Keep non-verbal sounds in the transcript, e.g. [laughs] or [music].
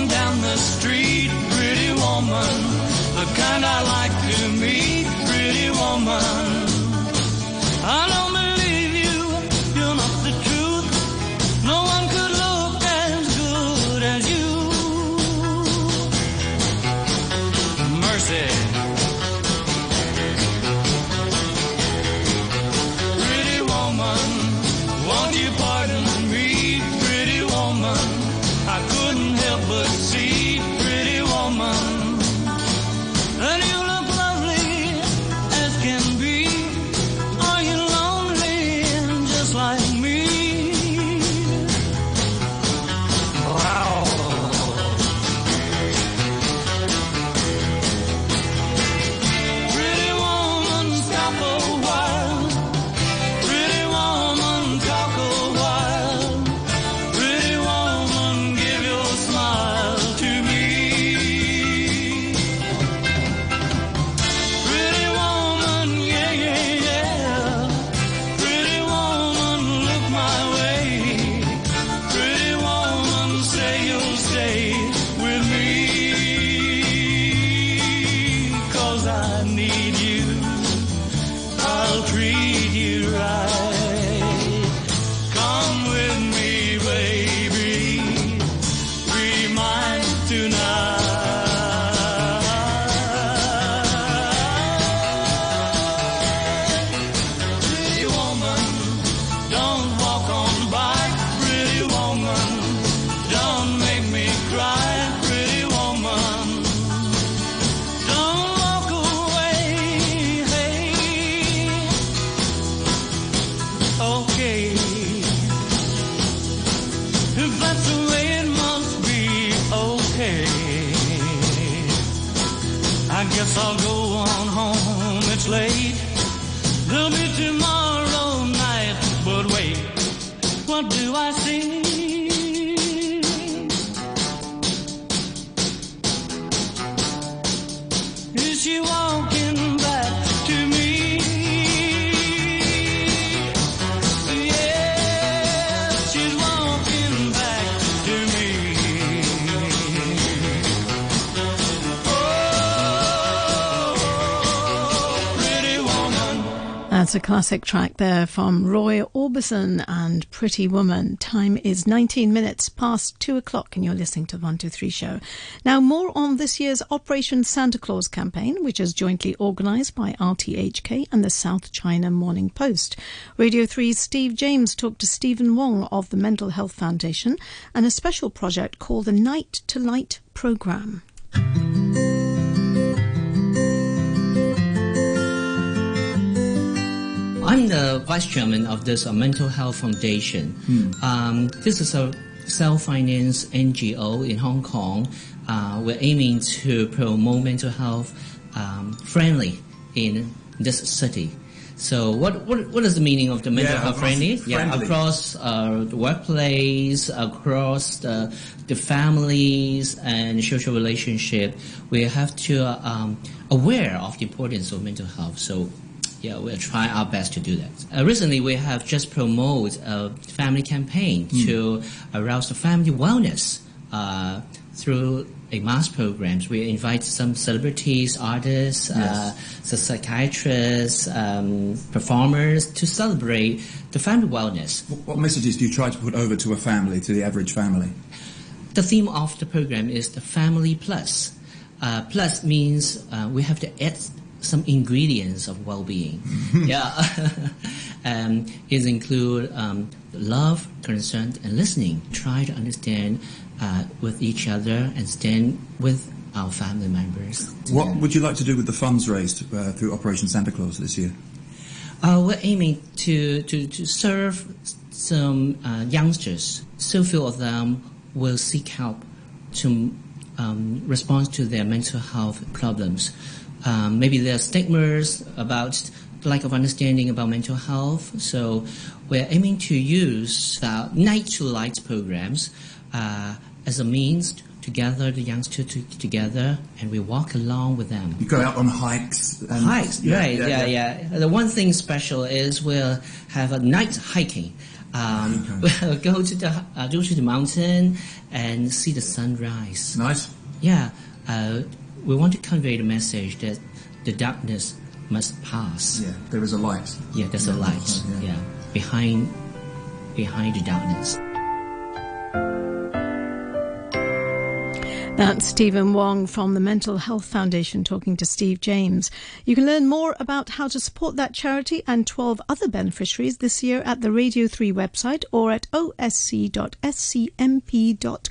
on the street, pretty woman, the kind I like to meet, pretty woman. I don't believe you, you're not the truth. No one could look as good as you. Mercy. I'll Okay. If that's the way it must be, okay. I guess I'll go That's a classic track there from Roy Orbison and Pretty Woman. Time is 19 minutes past 2 o'clock and you're listening to the 123 show. Now, more on this year's Operation Santa Claus campaign, which is jointly organised by RTHK and the South China Morning Post. Radio 3's Steve James talked to Stephen Wong of the Mental Health Foundation and a special project called the Night to Light programme. I'm the vice chairman of this uh, mental health foundation. Um, this is a self-financed NGO in Hong Kong. Uh, we're aiming to promote mental health um, friendly in this city. So, what, what what is the meaning of the mental Yeah, health across- friendly? Yeah, across uh, the workplace, across the, the families and social relationship, we have to uh, um, aware of the importance of mental health. So, yeah, we'll try our best to do that. Uh, recently, we have just promoted a family campaign to arouse the family wellness uh, through a mass programs. We invite some celebrities, artists, uh, the psychiatrists, um, performers to celebrate the family wellness. What messages do you try to put over to a family, to the average family? The theme of the program is the family plus. Uh, plus means uh, we have to add some ingredients of well-being. yeah, [laughs] um, it include um, love, concern, and listening. Try to understand uh, with each other and stand with our family members. What would you like to do with the funds raised uh, through Operation Santa Claus this year? Uh, we're aiming to, to, to serve some uh, youngsters. So few of them will seek help to um, respond to their mental health problems. Um, maybe there are stigmas about lack of understanding about mental health. So we're aiming to use the night to light programs uh, as a means to gather the youngsters to, together and we walk along with them. You go out on hikes. And, Hikes, right? Yeah, yeah, The one thing special is we'll have a night hiking. Um, [laughs] we'll go to the uh, go to the mountain and see the sunrise. Nice. Yeah, uh, we want to convey the message that the darkness must pass. Yeah, there is a light. Yeah, there's a Yeah, light. yeah. Yeah, behind behind the darkness. That's Stephen Wong from the Mental Health Foundation talking to Steve James. You can learn more about how to support that charity and 12 other beneficiaries this year at the Radio 3 website or at osc.scmp.gov.hk.